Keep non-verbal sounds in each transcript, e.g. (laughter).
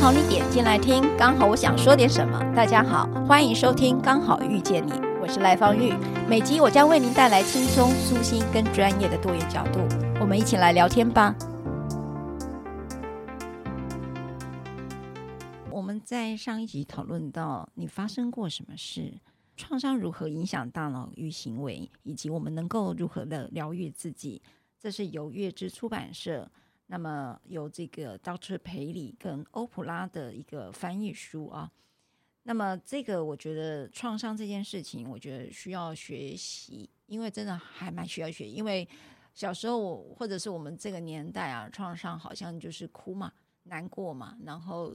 好，你点进来听，刚好我想说点什么。大家好，欢迎收听《刚好遇见你》，我是赖芳玉。每集我将为您带来轻松、舒心跟专业的多元角度，我们一起来聊天吧。我们在上一集讨论到，你发生过什么事，创伤如何影响大脑与行为，以及我们能够如何的疗愈自己。这是由月之出版社。那么有这个 Dr. 培里跟欧普拉的一个翻译书啊，那么这个我觉得创伤这件事情，我觉得需要学习，因为真的还蛮需要学。因为小时候或者是我们这个年代啊，创伤好像就是哭嘛、难过嘛，然后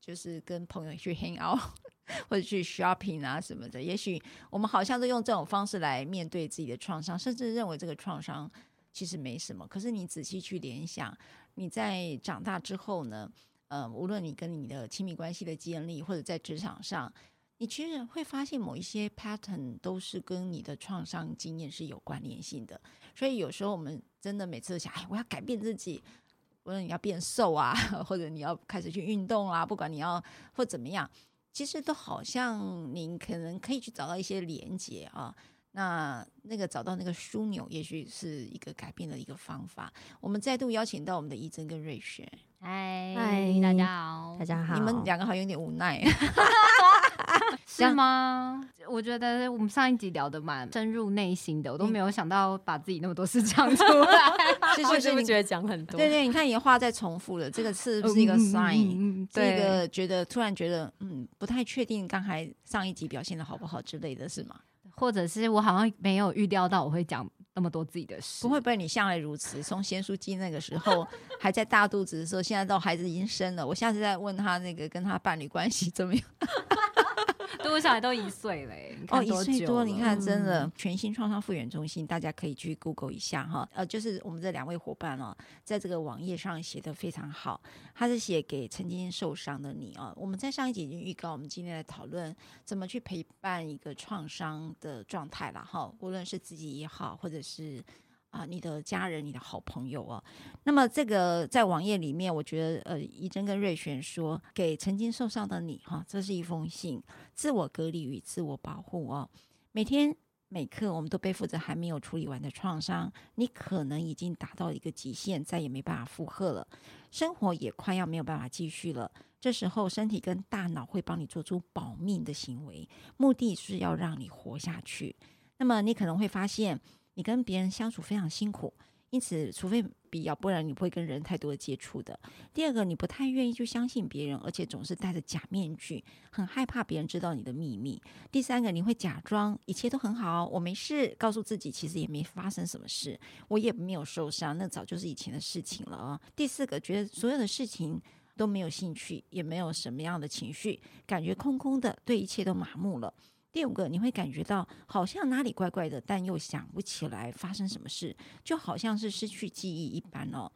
就是跟朋友去 hang out (laughs) 或者去 shopping 啊什么的。也许我们好像都用这种方式来面对自己的创伤，甚至认为这个创伤。其实没什么，可是你仔细去联想，你在长大之后呢，呃，无论你跟你的亲密关系的建立，或者在职场上，你其实会发现某一些 pattern 都是跟你的创伤经验是有关联性的。所以有时候我们真的每次都想，哎，我要改变自己，无论你要变瘦啊，(laughs) 或者你要开始去运动啊，不管你要或怎么样，其实都好像你可能可以去找到一些连接啊。那那个找到那个枢纽，也许是一个改变的一个方法。我们再度邀请到我们的怡珍跟瑞雪。嗨，嗨，大家好，大家好。你们两个好像有点无奈，(laughs) 是吗？我觉得我们上一集聊的蛮深入内心的，我都没有想到把自己那么多事讲 (laughs) 出来。其实是不是觉得讲很多？对对，你看你的话在重复了，这个是不是一个 sign？这个觉得突然觉得嗯，不太确定刚才上一集表现的好不好之类的是吗？或者是我好像没有预料到我会讲那么多自己的事，不会不会，你向来如此。从贤淑姬那个时候还在大肚子的时候，现在到孩子已经生了，我下次再问他那个跟他伴侣关系怎么样。对，我小孩都一岁嘞，哦，一岁多，你看，真的全新创伤复原中心，大家可以去 Google 一下哈。呃，就是我们这两位伙伴哦，在这个网页上写的非常好，他是写给曾经受伤的你哦。我们在上一集已经预告，我们今天来讨论怎么去陪伴一个创伤的状态了哈，无论是自己也好，或者是。啊，你的家人，你的好朋友哦。那么这个在网页里面，我觉得呃，怡珍跟瑞璇说给曾经受伤的你哈，这是一封信，自我隔离与自我保护哦。每天每刻，我们都背负着还没有处理完的创伤，你可能已经达到一个极限，再也没办法负荷了，生活也快要没有办法继续了。这时候，身体跟大脑会帮你做出保命的行为，目的是要让你活下去。那么你可能会发现。你跟别人相处非常辛苦，因此除非必要，不然你不会跟人太多的接触的。第二个，你不太愿意去相信别人，而且总是戴着假面具，很害怕别人知道你的秘密。第三个，你会假装一切都很好，我没事，告诉自己其实也没发生什么事，我也没有受伤，那早就是以前的事情了啊。第四个，觉得所有的事情都没有兴趣，也没有什么样的情绪，感觉空空的，对一切都麻木了。第五个，你会感觉到好像哪里怪怪的，但又想不起来发生什么事，就好像是失去记忆一般哦。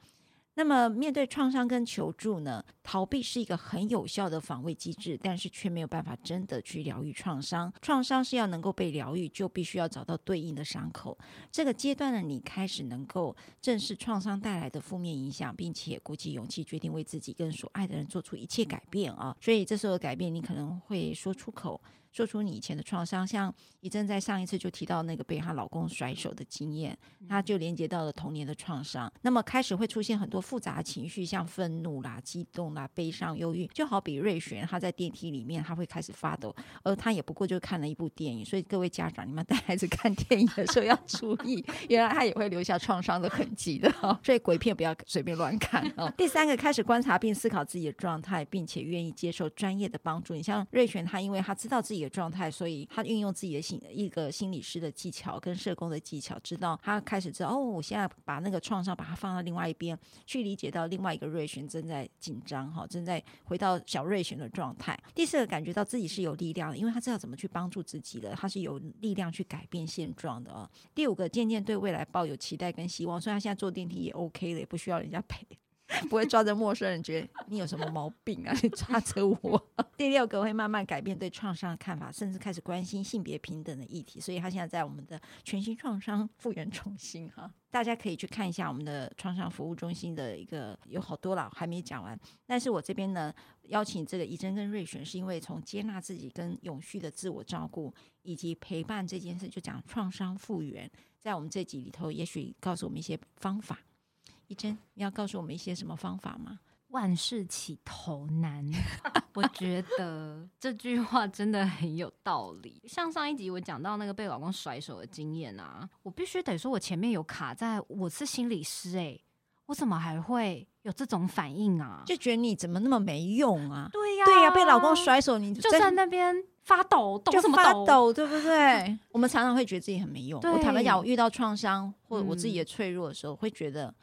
那么面对创伤跟求助呢，逃避是一个很有效的防卫机制，但是却没有办法真的去疗愈创伤。创伤是要能够被疗愈，就必须要找到对应的伤口。这个阶段的你开始能够正视创伤带来的负面影响，并且鼓起勇气决定为自己跟所爱的人做出一切改变啊！所以这时候的改变，你可能会说出口。说出你以前的创伤，像怡正在上一次就提到那个被她老公甩手的经验，她就连接到了童年的创伤。那么开始会出现很多复杂的情绪，像愤怒啦、激动啦、悲伤、忧郁，就好比瑞璇，她在电梯里面，她会开始发抖，而她也不过就看了一部电影。所以各位家长，你们带孩子看电影的时候要注意，(laughs) 原来他也会留下创伤的痕迹的。所以鬼片不要随便乱看哦。第三个，开始观察并思考自己的状态，并且愿意接受专业的帮助。你像瑞璇，她因为她知道自己。的状态，所以他运用自己的心一个心理师的技巧跟社工的技巧，知道他开始知道哦，我现在把那个创伤把它放到另外一边，去理解到另外一个瑞璇正在紧张哈，正在回到小瑞璇的状态。第四个，感觉到自己是有力量的，因为他知道怎么去帮助自己的，他是有力量去改变现状的啊。第五个，渐渐对未来抱有期待跟希望，所以他现在坐电梯也 OK 了，也不需要人家陪。(laughs) 不会抓着陌生人觉得你有什么毛病啊？你抓着我。(laughs) 第六个会慢慢改变对创伤的看法，甚至开始关心性别平等的议题。所以他现在在我们的全新创伤复原中心哈，(laughs) 大家可以去看一下我们的创伤服务中心的一个有好多了，还没讲完。但是我这边呢，邀请这个怡珍跟瑞璇，是因为从接纳自己跟永续的自我照顾以及陪伴这件事，就讲创伤复原，在我们这集里头，也许告诉我们一些方法。怡珍，你要告诉我们一些什么方法吗？万事起头难，(laughs) 我觉得这句话真的很有道理。像上一集我讲到那个被老公甩手的经验啊，我必须得说，我前面有卡在我是心理师，哎，我怎么还会有这种反应啊？就觉得你怎么那么没用啊？对呀，对呀，被老公甩手，你就在那边发抖，抖什么抖，对不对？(laughs) 我们常常会觉得自己很没用。我坦白讲，我遇到创伤或者我自己的脆弱的时候，会觉得。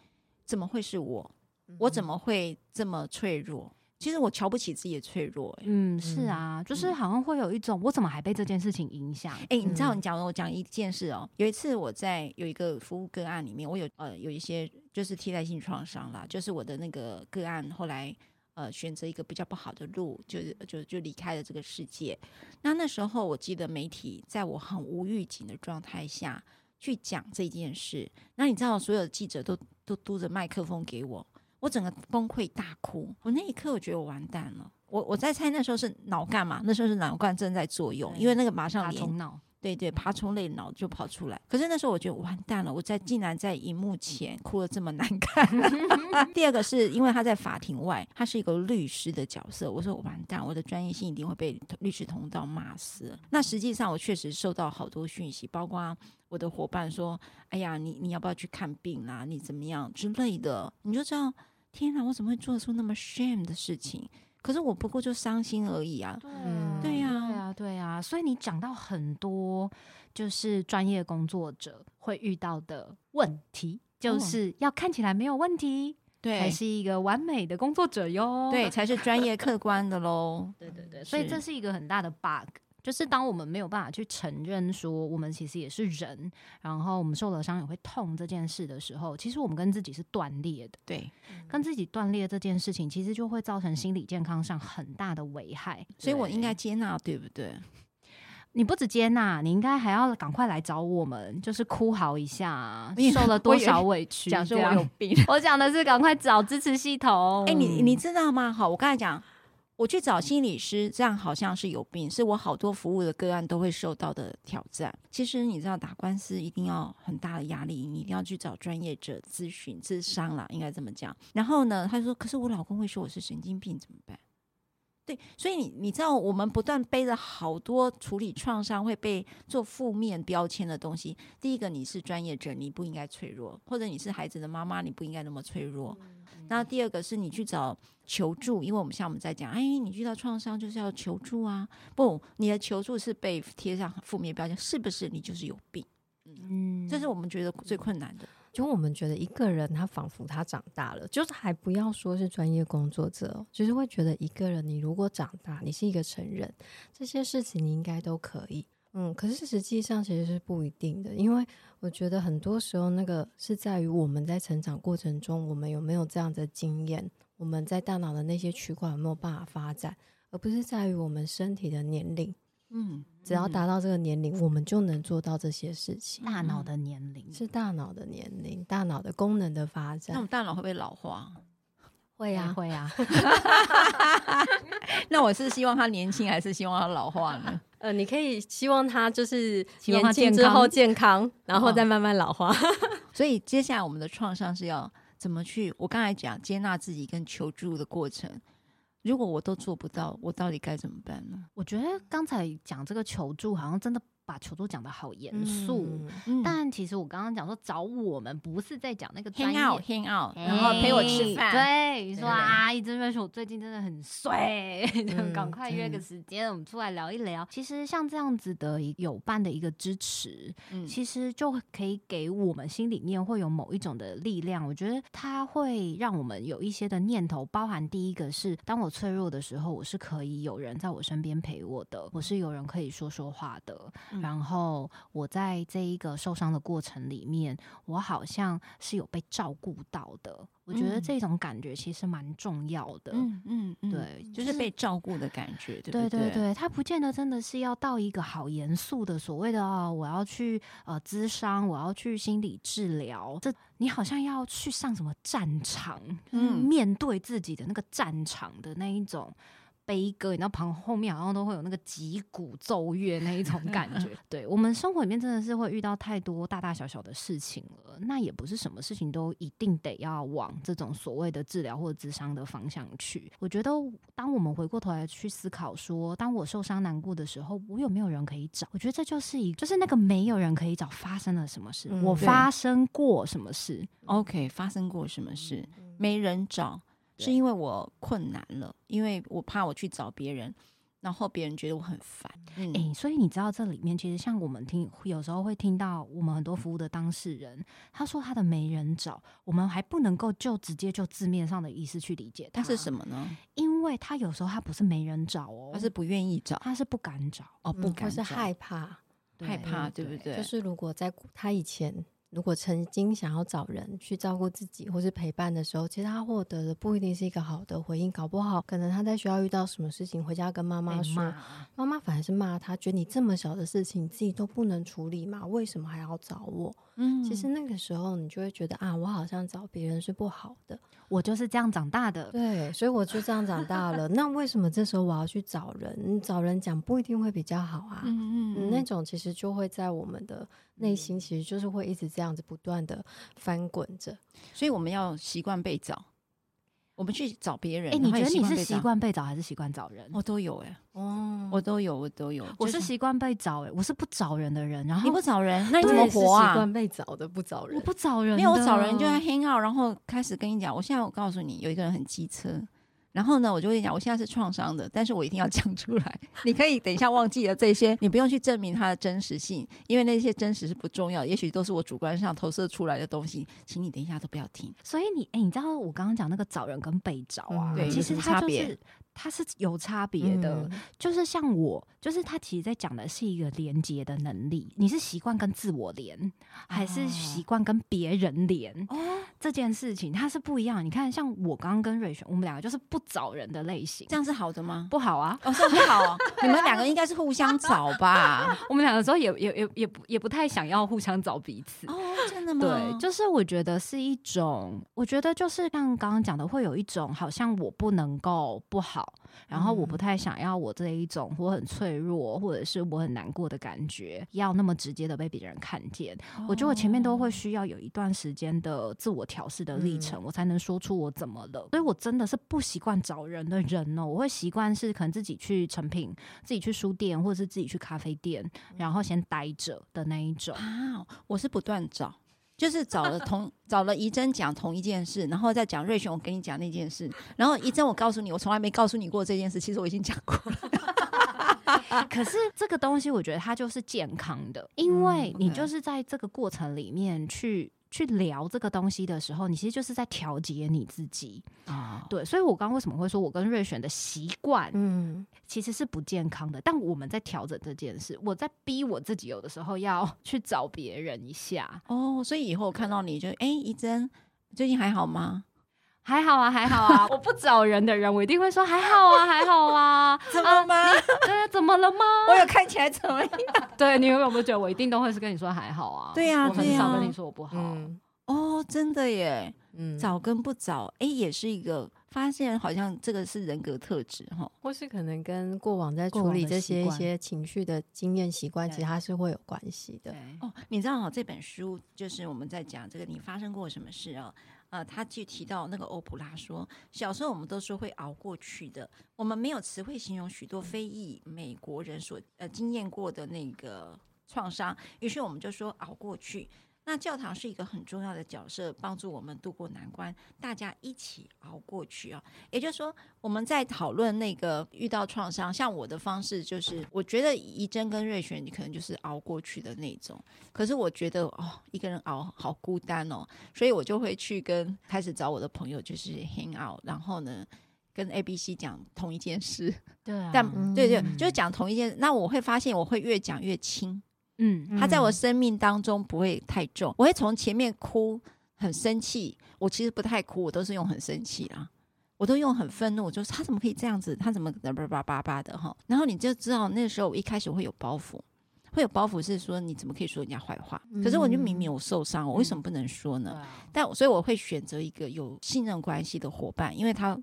怎么会是我？我怎么会这么脆弱？其实我瞧不起自己的脆弱，欸。嗯，是啊，就是好像会有一种，我怎么还被这件事情影响？哎，欸，你知道，你讲我讲一件事哦。有一次我在有一个服务个案里面，我有呃有一些就是替代性创伤啦，就是我的那个个案后来呃选择一个比较不好的路，就是就就离开了这个世界。那那时候我记得媒体在我很无预警的状态下。去讲这件事，那你知道，所有的记者都都嘟着麦克风给我，我整个崩溃大哭。我那一刻，我觉得我完蛋了。我我在猜那时候是脑干嘛？那时候是脑干正在作用，因为那个马上连脑。对对，爬虫类脑就跑出来。可是那时候我觉得完蛋了，我在竟然在荧幕前哭的这么难看。(laughs) 第二个是因为他在法庭外，他是一个律师的角色。我说完蛋，我的专业性一定会被律师同道骂死。那实际上我确实收到好多讯息，包括我的伙伴说：“哎呀，你你要不要去看病啦？你怎么样之类的？”你就知道，天哪，我怎么会做出那么 shame 的事情？可是我不过就伤心而已啊。嗯，对呀。对啊，所以你讲到很多就是专业工作者会遇到的问题，就是要看起来没有问题，对，才是一个完美的工作者哟，对，才是专业客观的喽。(laughs) 对对对，所以这是一个很大的 bug。就是当我们没有办法去承认说我们其实也是人，然后我们受了伤也会痛这件事的时候，其实我们跟自己是断裂的。对，跟自己断裂这件事情，其实就会造成心理健康上很大的危害。所以我应该接纳，对不对？你不只接纳，你应该还要赶快来找我们，就是哭嚎一下，受了多少委屈？讲说我有病，(laughs) 我讲的是赶快找支持系统。哎、欸，你你知道吗？好，我刚才讲。我去找心理师，这样好像是有病，是我好多服务的个案都会受到的挑战。其实你知道，打官司一定要很大的压力，你一定要去找专业者咨询、咨商啦，应该这么讲。然后呢，他说：“可是我老公会说我是神经病，怎么办？”对，所以你你知道，我们不断背着好多处理创伤会被做负面标签的东西。第一个，你是专业者，你不应该脆弱；或者你是孩子的妈妈，你不应该那么脆弱。那第二个是你去找求助，因为我们像我们在讲，哎，你遇到创伤就是要求助啊，不，你的求助是被贴上负面标签，是不是你就是有病？嗯，这是我们觉得最困难的。就我们觉得一个人他仿佛他长大了，就是还不要说是专业工作者，就是会觉得一个人你如果长大，你是一个成人，这些事情你应该都可以。嗯，可是实际上其实是不一定的，因为我觉得很多时候那个是在于我们在成长过程中，我们有没有这样的经验，我们在大脑的那些区块有没有办法发展，而不是在于我们身体的年龄。嗯，只要达到这个年龄，嗯，我们就能做到这些事情。大脑的年龄是大脑的年龄，大脑的功能的发展。那我们大脑会不会老化？(laughs) 会呀，会呀。那我是希望他年轻，还是希望他老化呢？(laughs) 呃，你可以希望他就是年轻之后健康，然后再慢慢老化。(laughs) 所以接下来我们的创伤是要怎么去？我刚才讲接纳自己跟求助的过程，如果我都做不到，我到底该怎么办呢？我觉得刚才讲这个求助，好像真的。把求助讲的好严肃，嗯，但其实我刚刚讲说找我们不是在讲那个专业，hang out，然后陪我吃饭，对，说啊，一直在说我最近真的很衰，(laughs) 赶快约个时间，我们出来聊一聊。其实像这样子的有伴的一个支持，其实就可以给我们心里面会有某一种的力量。我觉得它会让我们有一些的念头，包含第一个是，当我脆弱的时候，我是可以有人在我身边陪我的，我是有人可以说说话的。然后我在这一个受伤的过程里面，我好像是有被照顾到的。我觉得这种感觉其实蛮重要的。嗯嗯，嗯对，就是被照顾的感觉，对对对对，他不见得真的是要到一个好严肃的所谓的哦，我要去呃咨商，我要去心理治疗，这你好像要去上什么战场，嗯，面对自己的那个战场的那一种。悲歌，你知道旁后面好像都会有那个击鼓奏乐那一种感觉。(laughs) 对，我们生活里面真的是会遇到太多大大小小的事情了，那也不是什么事情都一定得要往这种所谓的治疗或者咨商的方向去。我觉得，当我们回过头来去思考说，当我受伤难过的时候，我有没有人可以找？我觉得这就是一，就是那个没有人可以找，发生了什么事？嗯、我发生过什么事？OK，发生过什么事？没人找。是因为我困难了，因为我怕我去找别人，然后别人觉得我很烦。嗯，欸，所以你知道这里面其实像我们听，有时候会听到我们很多服务的当事人，他说他的没人找，我们还不能够就直接就字面上的意思去理解他。他是什么呢？因为他有时候他不是没人找哦，他是不愿意找，他是不敢找哦，不敢找，嗯，是害怕，害怕，对不对？就是如果在他以前。如果曾经想要找人去照顾自己或是陪伴的时候，其实他获得的不一定是一个好的回应，搞不好可能他在学校遇到什么事情，回家跟妈妈说，妈妈反而是骂他，觉得你这么小的事情你自己都不能处理吗？为什么还要找我？嗯，其实那个时候你就会觉得啊，我好像找别人是不好的，我就是这样长大的，对，所以我就这样长大了。(laughs) 那为什么这时候我要去找人？找人讲不一定会比较好啊。嗯嗯，嗯，那种其实就会在我们的内心，其实就是会一直这样子不断的翻滚着。所以我们要习惯被找。我们去找别人。哎、欸，你觉得你是习惯被找还是习惯找人？我都有哎、欸，哦，我都有，我都有。我是习惯被找哎、欸，我是不找人的人。然后你不找人，那你怎么活啊？习惯被找的，不找人。我不找人，没有我找人就在 hang out，然后开始跟你讲。我现在我告诉你，有一个人很机车。然后呢，我就会讲，我现在是创伤的，但是我一定要讲出来。你可以等一下忘记了这些，你不用去证明它的真实性，因为那些真实是不重要，也许都是我主观上投射出来的东西，请你等一下都不要听。所以你，哎，你知道我刚刚讲那个找人跟被找啊，其实它就是。它是有差别的、嗯，就是像我，就是他其实在讲的是一个连接的能力。你是习惯跟自我连，还是习惯跟别人连？哦，这件事情它是不一样。你看，像我刚刚跟瑞璇，我们两个就是不找人的类型，这样是好的吗？不好啊，哦，这不好。(laughs) 你们两个应该是互相找吧？(laughs) 我们两个时候也也也也不也不太想要互相找彼此。哦，真的吗？对，就是我觉得是一种，我觉得就是像刚刚讲的，会有一种好像我不能够不好。然后我不太想要我这一种我很脆弱或者是我很难过的感觉，要那么直接的被别人看见。哦。我觉得我前面都会需要有一段时间的自我调试的历程，嗯，我才能说出我怎么了。所以我真的是不习惯找人的人哦，我会习惯是可能自己去成品，自己去书店，或者是自己去咖啡店，然后先待着的那一种啊。我是不断找。就是找了同找了怡珍讲同一件事，然后再讲瑞雄，我跟你讲那件事，然后怡珍，我告诉你，我从来没告诉你过这件事，其实我已经讲过了。(laughs) 可是这个东西，我觉得它就是健康的，因为你就是在这个过程里面去。去聊这个东西的时候，你其实就是在调节你自己啊。对，所以我刚刚为什么会说我跟瑞璇的习惯，嗯，其实是不健康的。但我们在调整这件事，我在逼我自己，有的时候要 (laughs) 去找别人一下哦。所以以后我看到你就，哎，怡珍，最近还好吗？还好啊，还好啊。(laughs) 我不找人的人，我一定会说还好啊，还好啊。(laughs) 怎么吗？啊、对，怎么了吗？(laughs) 我有看起来怎么样？对，你有没有觉得我一定都会是跟你说还好啊？对呀、啊，我很少跟你说我不好。嗯、哦，真的耶。嗯，找跟不找，哎，也是一个发现，好像这个是人格特质哈，或是可能跟过往在处理这些一些情绪的经验习惯，其实它是会有关系的。哦，你知道哦，这本书就是我们在讲这个，你发生过什么事啊？呃，他就提到那个欧普拉说，小时候我们都说会熬过去的，我们没有词汇形容许多非裔美国人所呃经验过的那个创伤，于是我们就说熬过去。那教堂是一个很重要的角色，帮助我们度过难关，大家一起熬过去啊。也就是说，我们在讨论那个遇到创伤，像我的方式就是，我觉得怡珍跟瑞璇，你可能就是熬过去的那种。可是我觉得哦，一个人熬好孤单哦，所以我就会去跟开始找我的朋友，就是 hang out，然后呢，跟 A、B、C 讲同一件事。对啊，但对对，就是讲同一件事。那我会发现，我会越讲越轻。嗯，他在我生命当中不会太重，我会从前面哭很生气，我其实不太哭，我都是用很生气啦，我都用很愤怒，就是他怎么可以这样子，他怎么叭叭叭叭的哈，然后你就知道那个时候我一开始会有包袱。会有包袱是说你怎么可以说人家坏话？可是我就明明我受伤，我为什么不能说呢？但所以我会选择一个有信任关系的伙伴，因为他。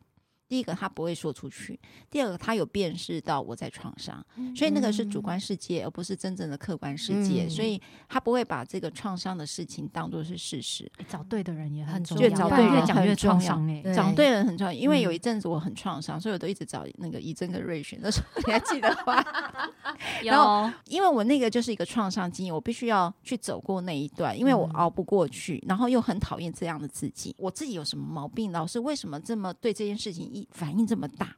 第一个，他不会说出去；第二个，他有辨识到我在创伤，所以那个是主观世界，而不是真正的客观世界。嗯、所以他不会把这个创伤的事情当做是事实。找对的人也很重要，找对人很重要。对找对人很重要，因为有一阵子我很创伤，所以我都一直找那个怡珍跟瑞雪，那时候，你还记得吗？(laughs) 然后，因为我那个就是一个创伤经验，我必须要去走过那一段，因为我熬不过去，然后又很讨厌这样的自己。我自己有什么毛病？老师为什么这么对这件事情一？反应这么大，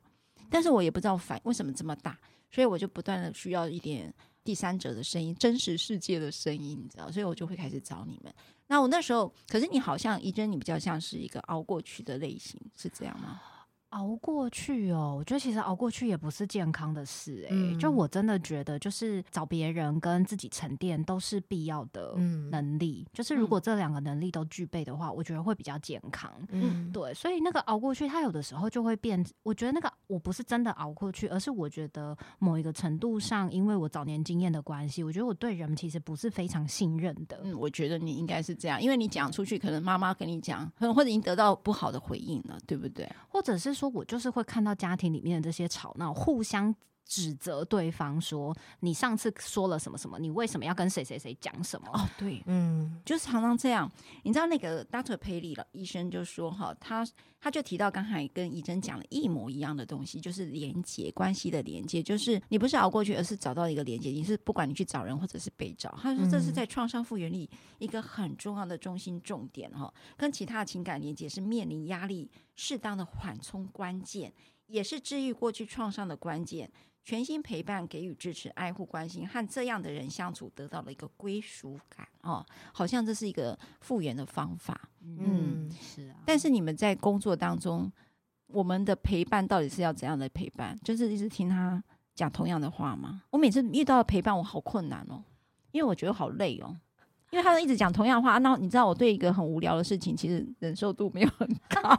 但是我也不知道反为什么这么大，所以我就不断的需要一点第三者的声音，真实世界的声音，你知道，所以我就会开始找你们。那我那时候，可是你好像怡珍，你比较像是一个熬过去的类型，是这样吗？熬过去哦，我觉得其实熬过去也不是健康的事哎、欸。嗯、就我真的觉得，就是找别人跟自己沉淀都是必要的能力。嗯、就是如果这两个能力都具备的话，我觉得会比较健康。嗯，对。所以那个熬过去，它有的时候就会变。我觉得那个我不是真的熬过去，而是我觉得某一个程度上，因为我早年经验的关系，我觉得我对人其实不是非常信任的。嗯，我觉得你应该是这样，因为你讲出去，可能妈妈跟你讲，或者已经得到不好的回应了，对不对？或者是说我就是会看到家庭里面的这些吵闹，互相指责对方说，你上次说了什么什么，你为什么要跟谁谁谁讲什么？哦，对，嗯，就是常常这样。你知道那个.佩利了医生就说哈，他他就提到刚才跟怡珍讲的一模一样的东西，就是连接关系的连接，就是你不是熬过去，而是找到一个连接。你是不管你去找人或者是被找，他说这是在创伤复原里一个很重要的中心重点哈，跟其他的情感连接是面临压力适当的缓冲关键，也是治愈过去创伤的关键。全心陪伴、给予支持、爱护、关心，和这样的人相处，得到了一个归属感哦，好像这是一个复原的方法。嗯，嗯是啊。但是你们在工作当中，我们的陪伴到底是要怎样的陪伴？就是一直听他讲同样的话吗？我每次遇到陪伴，我好困难哦，因为我觉得好累哦，因为他一直讲同样的话。那你知道，我对一个很无聊的事情，其实忍受度没有很高。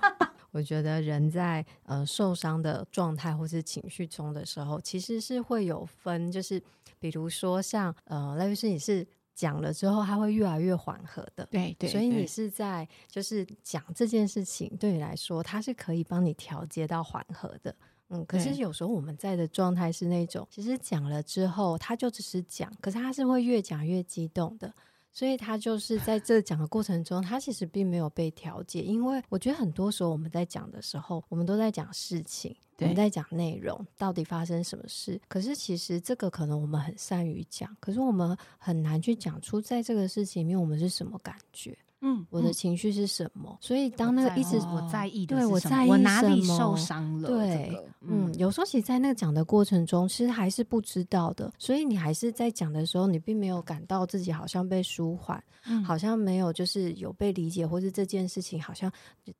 我觉得人在呃受伤的状态或是情绪中的时候，其实是会有分，就是比如说像呃赖律师，你是讲了之后，他会越来越缓和的，对对，所以你是在就是讲这件事情对你来说，它是可以帮你调节到缓和的，嗯。可是有时候我们在的状态是那种，其实讲了之后，他就只是讲，可是他是会越讲越激动的。所以他就是在这讲的过程中，他其实并没有被调解，因为我觉得很多时候我们在讲的时候，我们都在讲事情，对我们在讲内容，到底发生什么事。可是其实这个可能我们很善于讲，可是我们很难去讲出在这个事情里面我们是什么感觉。嗯，我的情绪是什么？所以当那个一直我在意的，对我在意我哪里受伤了？对，嗯，有时候其实，在那个讲的过程中，其实还是不知道的。所以你还是在讲的时候，你并没有感到自己好像被舒缓，好像没有就是有被理解，或是这件事情好像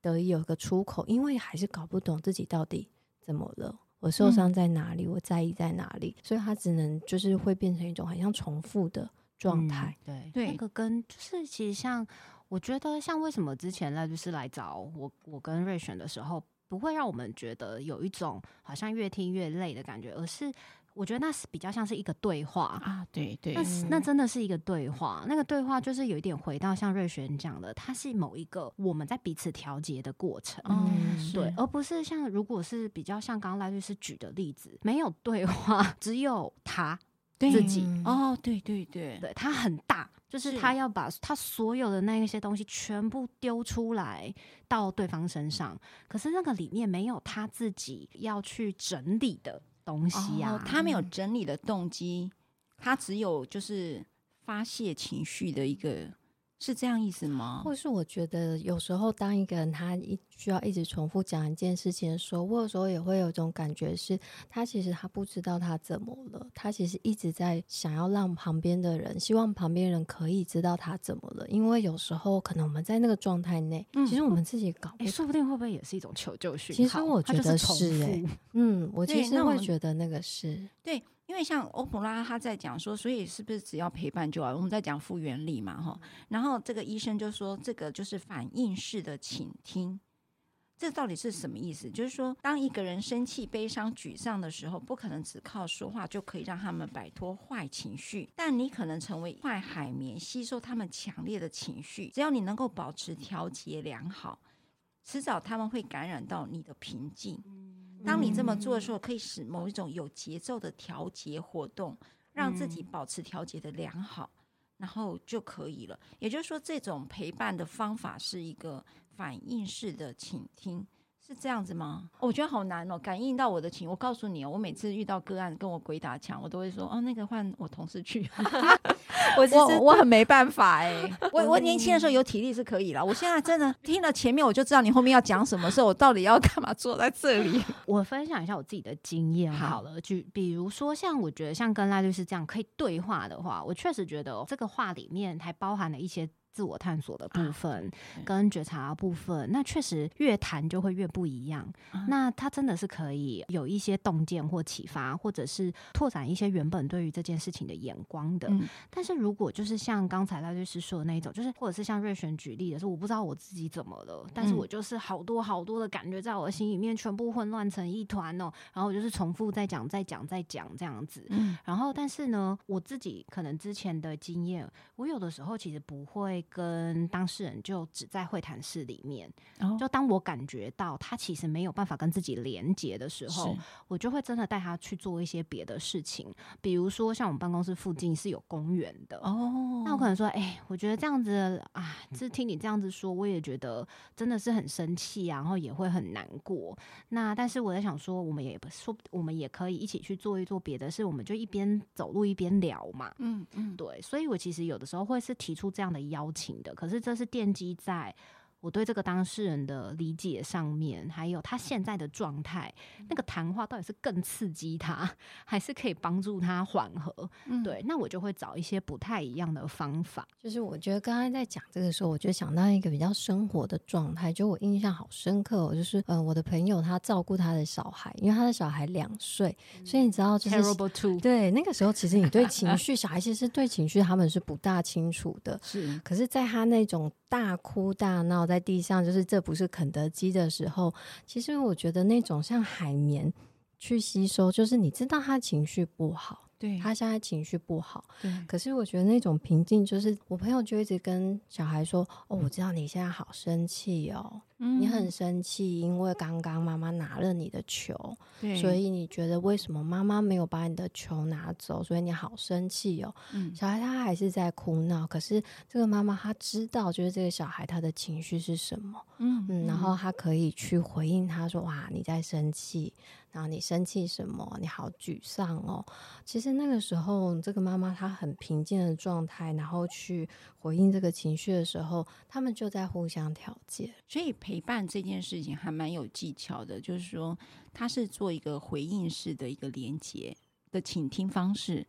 得以有个出口，因为还是搞不懂自己到底怎么了，我受伤在哪里，我在意在哪里，所以他只能就是会变成一种很像重复的状态。对，对，那个跟就是其实像。我觉得像为什么之前赖律师来找我，我跟瑞璇的时候，不会让我们觉得有一种好像越听越累的感觉，而是我觉得那是比较像是一个对话啊，对对，那那真的是一个对话，那个对话就是有一点回到像瑞璇讲的，它是某一个我们在彼此调节的过程，嗯，对，而不是像如果是比较像刚刚赖律师举的例子，没有对话，只有他自己，哦，对对对，对，他很大。就是他要把他所有的那一些东西全部丢出来到对方身上，可是那个里面没有他自己要去整理的东西啊，哦、他没有整理的动机，他只有就是发泄情绪的一个。是这样意思吗？或是我觉得有时候，当一个人他一需要一直重复讲一件事情的时候，我有时候也会有一种感觉是，他其实他不知道他怎么了，他其实一直在想要让旁边的人，希望旁边人可以知道他怎么了。因为有时候可能我们在那个状态内，嗯、其实我们自己搞不，哎、欸，说不定会不会也是一种求救讯号？其实我觉得是、欸，哎，嗯，我其实会觉得那个是对。因为像欧普拉他在讲说，所以是不是只要陪伴就好？我们在讲复原力嘛，哈。然后这个医生就说，这个就是反应式的倾听。这到底是什么意思？就是说，当一个人生气、悲伤、沮丧的时候，不可能只靠说话就可以让他们摆脱坏情绪。但你可能成为坏海绵，吸收他们强烈的情绪。只要你能够保持调节良好，迟早他们会感染到你的平静。当你这么做的时候，可以使某一种有节奏的调节活动，让自己保持调节的良好，然后就可以了。也就是说，这种陪伴的方法是一个反应式的倾听。是这样子吗？我觉得好难哦，感应到我的情。我告诉你哦，我每次遇到个案跟我鬼打墙，我都会说哦，那个换我同事去。(laughs) 我我我很没办法哎，(laughs) 我我年轻的时候有体力是可以了，我现在真的 (laughs) 听了前面我就知道你后面要讲什么，时候我到底要干嘛坐在这里？我分享一下我自己的经验好了，就比如说像我觉得像跟赖律师这样可以对话的话，我确实觉得这个话里面还包含了一些。自我探索的部分跟觉察的部分，那确实越谈就会越不一样。那他真的是可以有一些洞见或启发，或者是拓展一些原本对于这件事情的眼光的。但是如果就是像刚才赖律师说的那一种，就是或者是像瑞璇举例的是，我不知道我自己怎么了，但是我就是好多好多的感觉在我的心里面全部混乱成一团哦，然后我就是重复在讲、在讲、在讲这样子。然后但是呢，我自己可能之前的经验，我有的时候其实不会。跟当事人就只在会谈室里面，就当我感觉到他其实没有办法跟自己连接的时候，我就会真的带他去做一些别的事情，比如说像我们办公室附近是有公园的哦，那我可能说，哎，我觉得这样子啊，是听你这样子说，我也觉得真的是很生气啊，然后也会很难过。那但是我在想说，我们也不说，我们也可以一起去做一做别的事，我们就一边走路一边聊嘛。嗯嗯，对，所以我其实有的时候会是提出这样的邀请。情的，可是这是奠基在我对这个当事人的理解上面，还有他现在的状态，那个谈话到底是更刺激他，还是可以帮助他缓和？嗯，对，那我就会找一些不太一样的方法。就是我觉得刚才在讲这个时候，我就想到一个比较生活的状态，就我印象好深刻哦，就是呃，我的朋友他照顾他的小孩，因为他的小孩两岁，所以你知道，就是 Terrible two. 对那个时候，其实你对情绪，(laughs) 小孩其实对情绪他们是不大清楚的，是。可是，在他那种大哭大闹。在地上，就是这不是肯德基的时候。其实我觉得那种像海绵去吸收，就是你知道他情绪不好，对，他现在情绪不好，对。可是我觉得那种平静，就是我朋友就一直跟小孩说：“哦，我知道你现在好生气哦。”你很生气，因为刚刚妈妈拿了你的球，所以你觉得为什么妈妈没有把你的球拿走？所以你好生气哦。嗯，小孩他还是在哭闹，可是这个妈妈她知道，就是这个小孩他的情绪是什么。嗯嗯，然后他可以去回应他说：“哇，你在生气，然后你生气什么？你好沮丧哦。”其实那个时候，这个妈妈她很平静的状态，然后去回应这个情绪的时候，他们就在互相调节，所以。陪伴这件事情还蛮有技巧的，就是说，他是做一个回应式的一个连接的倾听方式，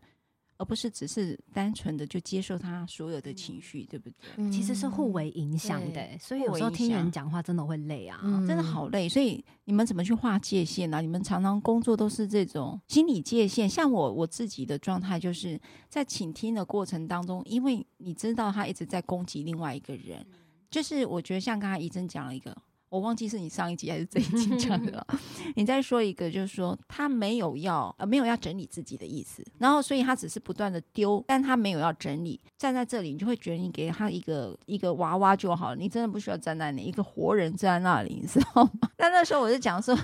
而不是只是单纯的就接受他所有的情绪，对不对？嗯、其实是互为影响的，所以有时候听人讲话真的会累啊，真的好累。所以你们怎么去划界限呢、啊？你们常常工作都是这种心理界限。像我我自己的状态，就是在倾听的过程当中，因为你知道他一直在攻击另外一个人。就是我觉得像刚才怡珍讲了一个，我忘记是你上一集还是这一集讲的了。(laughs) 你再说一个，就是说他没有要呃没有要整理自己的意思，然后所以他只是不断的丢，但他没有要整理。站在这里，你就会觉得你给他一个一个娃娃就好了，你真的不需要站在那里，一个活人站在那里，你知道吗？(laughs) 但那时候我就讲说。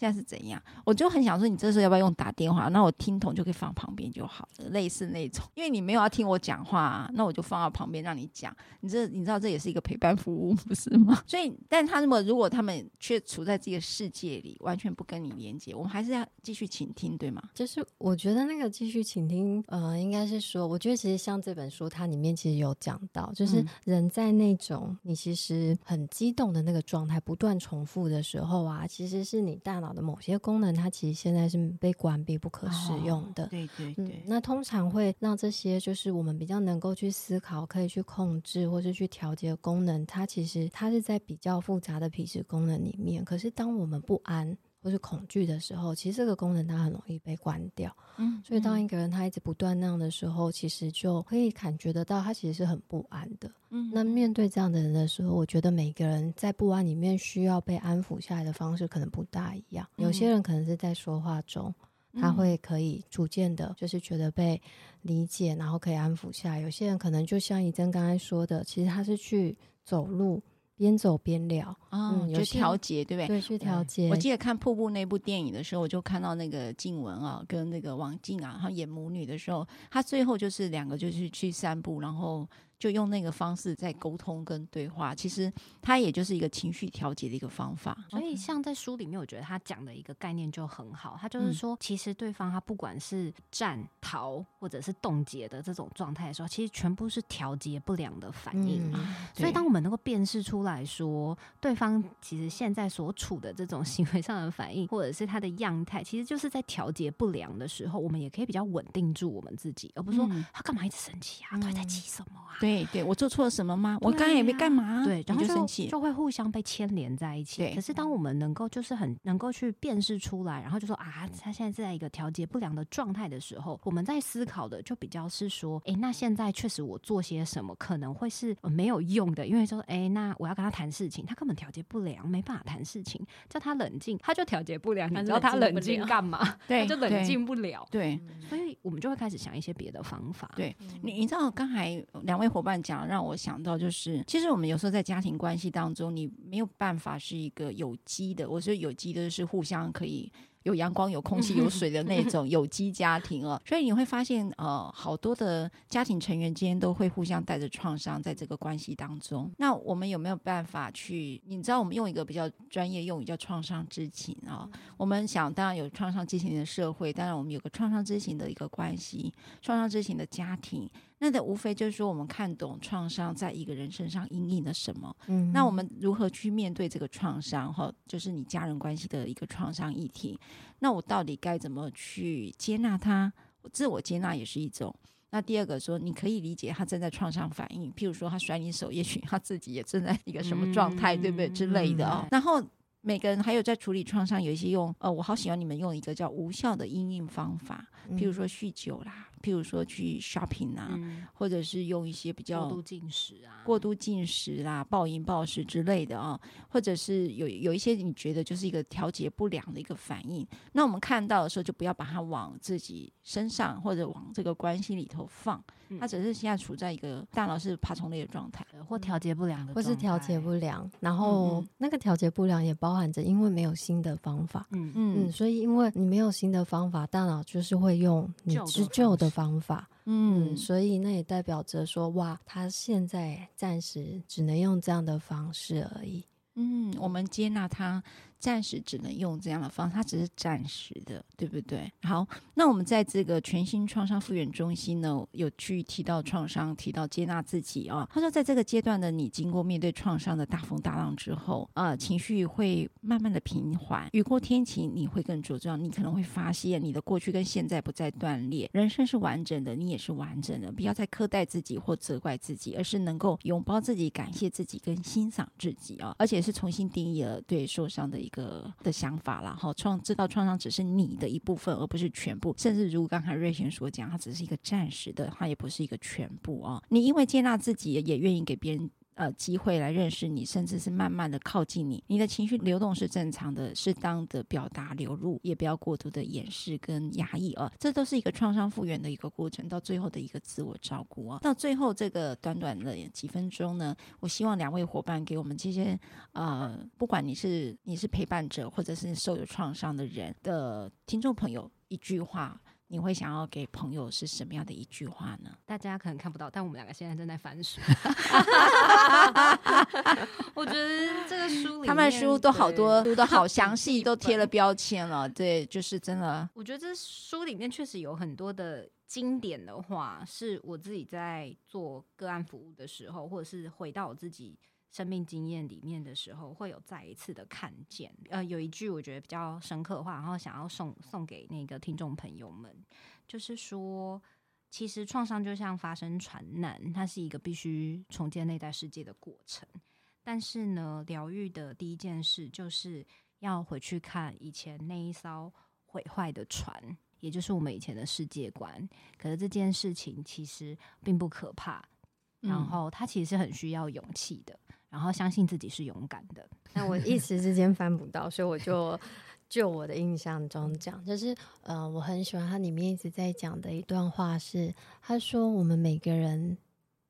现在是怎样？我就很想说，你这时候要不要用打电话？那我听筒就可以放旁边就好了，类似那种。因为你没有要听我讲话啊，那我就放到旁边让你讲。你这你知道这也是一个陪伴服务，不是吗？(laughs) 所以，但他那么如果他们却处在这个世界里，完全不跟你连接，我们还是要继续倾听，对吗？就是我觉得那个继续倾听，呃，应该是说，我觉得其实像这本书，它里面其实有讲到，就是人在那种你其实很激动的那个状态不断重复的时候啊，其实是你大脑。的某些功能，它其实现在是被关闭、不可使用的。哦、对对对、嗯，那通常会让这些就是我们比较能够去思考、可以去控制或是去调节的功能，它其实它是在比较复杂的皮质功能里面。可是当我们不安。或是恐惧的时候，其实这个功能它很容易被关掉。嗯，所以当一个人他一直不断那样的时候，其实就可以感觉得到他其实是很不安的。嗯，那面对这样的人的时候，我觉得每个人在不安里面需要被安抚下来的方式可能不大一样。有些人可能是在说话中，他会可以逐渐的，就是觉得被理解，然后可以安抚下来。有些人可能就像怡珍刚才说的，其实他是去走路。边走边聊，嗯，就调节，对不对？对，去调节。我记得看《瀑布》那部电影的时候，我就看到那个静雯啊，跟那个王静啊，她演母女的时候，她最后就是两个就是去散步，然后。就用那个方式在沟通跟对话，其实它也就是一个情绪调节的一个方法。所以，像在书里面，我觉得他讲的一个概念就很好。他就是说，其实对方他不管是战、逃或者是冻结的这种状态的时候，其实全部是调节不良的反应。嗯、(laughs) 所以，当我们能够辨识出来说，对方其实现在所处的这种行为上的反应，或者是他的样态，其实就是在调节不良的时候，我们也可以比较稳定住我们自己，而不是说、嗯、他干嘛一直生气啊，他在气什么啊？对对，我做错了什么吗？我刚才也没干嘛，对，然后就，就生气，就会互相被牵连在一起。对，可是当我们能够就是很能够去辨识出来，然后就说啊，他现在在一个调节不良的状态的时候，我们在思考的就比较是说，哎，那现在确实我做些什么可能会是没有用的，因为说，哎，那我要跟他谈事情，他根本调节不良，没办法谈事情，叫他冷静，他就调节不良，你知道他冷静干嘛？(laughs) 对，他就冷静不了。对，所以我们就会开始想一些别的方法。对，你你知道刚才两位伙伴讲。让我想到就是，其实我们有时候在家庭关系当中，你没有办法是一个有机的。我说有机的是互相可以有阳光、有空气、有水的那种有机家庭哦。所以你会发现，呃，好多的家庭成员之间都会互相带着创伤在这个关系当中。那我们有没有办法去？你知道，我们用一个比较专业用语叫创伤知情啊。我们想，当然有创伤知情的社会，当然我们有个创伤知情的一个关系，创伤知情的家庭。那的无非就是说，我们看懂创伤在一个人身上因应了什么。嗯，那我们如何去面对这个创伤？哈，就是你家人关系的一个创伤议题。那我到底该怎么去接纳他？自我接纳也是一种。那第二个说，你可以理解他正在创伤反应，譬如说他甩你手，也许他自己也正在一个什么状态，嗯、对不对之类的啊、哦。然后每个人还有在处理创伤，有一些用呃，我好喜欢你们用一个叫无效的应应方法，譬如说酗酒啦。譬如说去 shopping 啊，嗯、或者是用一些比较过度进食啊、过度进食啦、暴饮暴食之类的啊，或者是有有一些你觉得就是一个调节不良的一个反应，那我们看到的时候就不要把它往自己身上或者往这个关系里头放。他只是现在处在一个大脑是爬虫类的状态，或调节不良的，或是调节不良。然后那个调节不良也包含着，因为没有新的方法，嗯嗯，所以因为你没有新的方法，大脑就是会用你之旧的方法，嗯，所以那也代表着说，哇，他现在暂时只能用这样的方式而已。嗯，我们接纳他。暂时只能用这样的方式，它只是暂时的，对不对？好，那我们在这个全新创伤复原中心呢，有去提到创伤，提到接纳自己啊。他说，在这个阶段的你，经过面对创伤的大风大浪之后，啊，情绪会慢慢的平缓，雨过天晴，你会更茁壮。你可能会发现，你的过去跟现在不再断裂，人生是完整的，你也是完整的。不要再苛待自己或责怪自己，而是能够拥抱自己，感谢自己，跟欣赏自己啊，而且是重新定义了对受伤的一个。的想法啦，哈，创知道创伤只是你的一部分，而不是全部。甚至如刚才瑞贤所讲，它只是一个暂时的，它也不是一个全部啊。你因为接纳自己，也愿意给别人。呃，机会来认识你，甚至是慢慢的靠近你。你的情绪流动是正常的，适当的表达流入，也不要过度的掩饰跟压抑啊。这都是一个创伤复原的一个过程，到最后的一个自我照顾啊。到最后这个短短的几分钟呢，我希望两位伙伴给我们这些呃，不管你是你是陪伴者，或者是受有创伤的人的听众朋友，一句话。你会想要给朋友是什么样的一句话呢？大家可能看不到，但我们两个现在正在翻书。(laughs) 我觉得这个书里面，他们书都好多，读的好 (laughs) 详细，都贴了标签了。对，就是真的。我觉得这书里面确实有很多的经典的话，是我自己在做个案服务的时候，或者是回到我自己。生命经验里面的时候，会有再一次的看见。呃，有一句我觉得比较深刻的话，然后想要送送给那个听众朋友们，就是说，其实创伤就像发生船难，它是一个必须重建内在世界的过程。但是呢，疗愈的第一件事就是要回去看以前那一艘毁坏的船，也就是我们以前的世界观。可是这件事情其实并不可怕，然后他其实是很需要勇气的，然后相信自己是勇敢的。那我一时之间翻不到，所以我就。就我的印象中讲，就是呃，我很喜欢它里面一直在讲的一段话是，他说我们每个人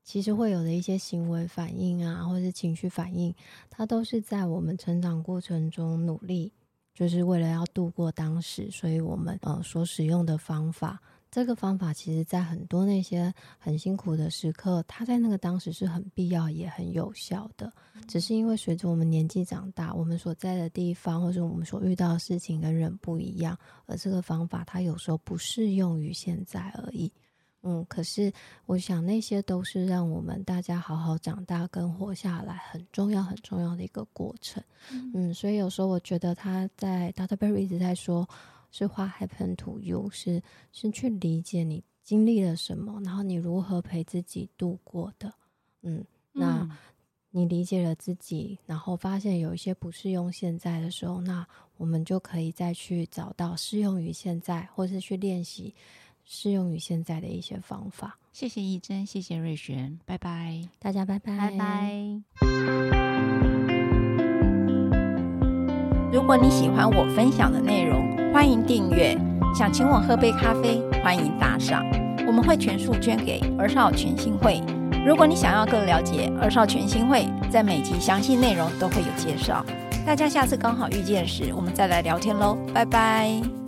其实会有的一些行为反应啊，或者是情绪反应，它都是在我们成长过程中努力，就是为了要度过当时，所以我们呃所使用的方法。这个方法其实，在很多那些很辛苦的时刻，它在那个当时是很必要也很有效的。只是因为随着我们年纪长大，我们所在的地方或者我们所遇到的事情跟人不一样，而这个方法它有时候不适用于现在而已。嗯，可是我想那些都是让我们大家好好长大跟活下来很重要很重要的一个过程。嗯，所以有时候我觉得他在 Dr. Berry 一直在说。是 What happened to you？是是去理解你经历了什么，然后你如何陪自己度过的。嗯，那你理解了自己，然后发现有一些不适用现在的时候，那我们就可以再去找到适用于现在，或是去练习适用于现在的一些方法。谢谢亦真，谢谢瑞璇，拜拜，大家拜拜，拜拜。如果你喜欢我分享的内容，欢迎订阅，想请我喝杯咖啡，欢迎打赏，我们会全数捐给儿少全新会。如果你想要更了解儿少全新会，在每集详细内容都会有介绍。大家下次刚好遇见时，我们再来聊天喽，拜拜。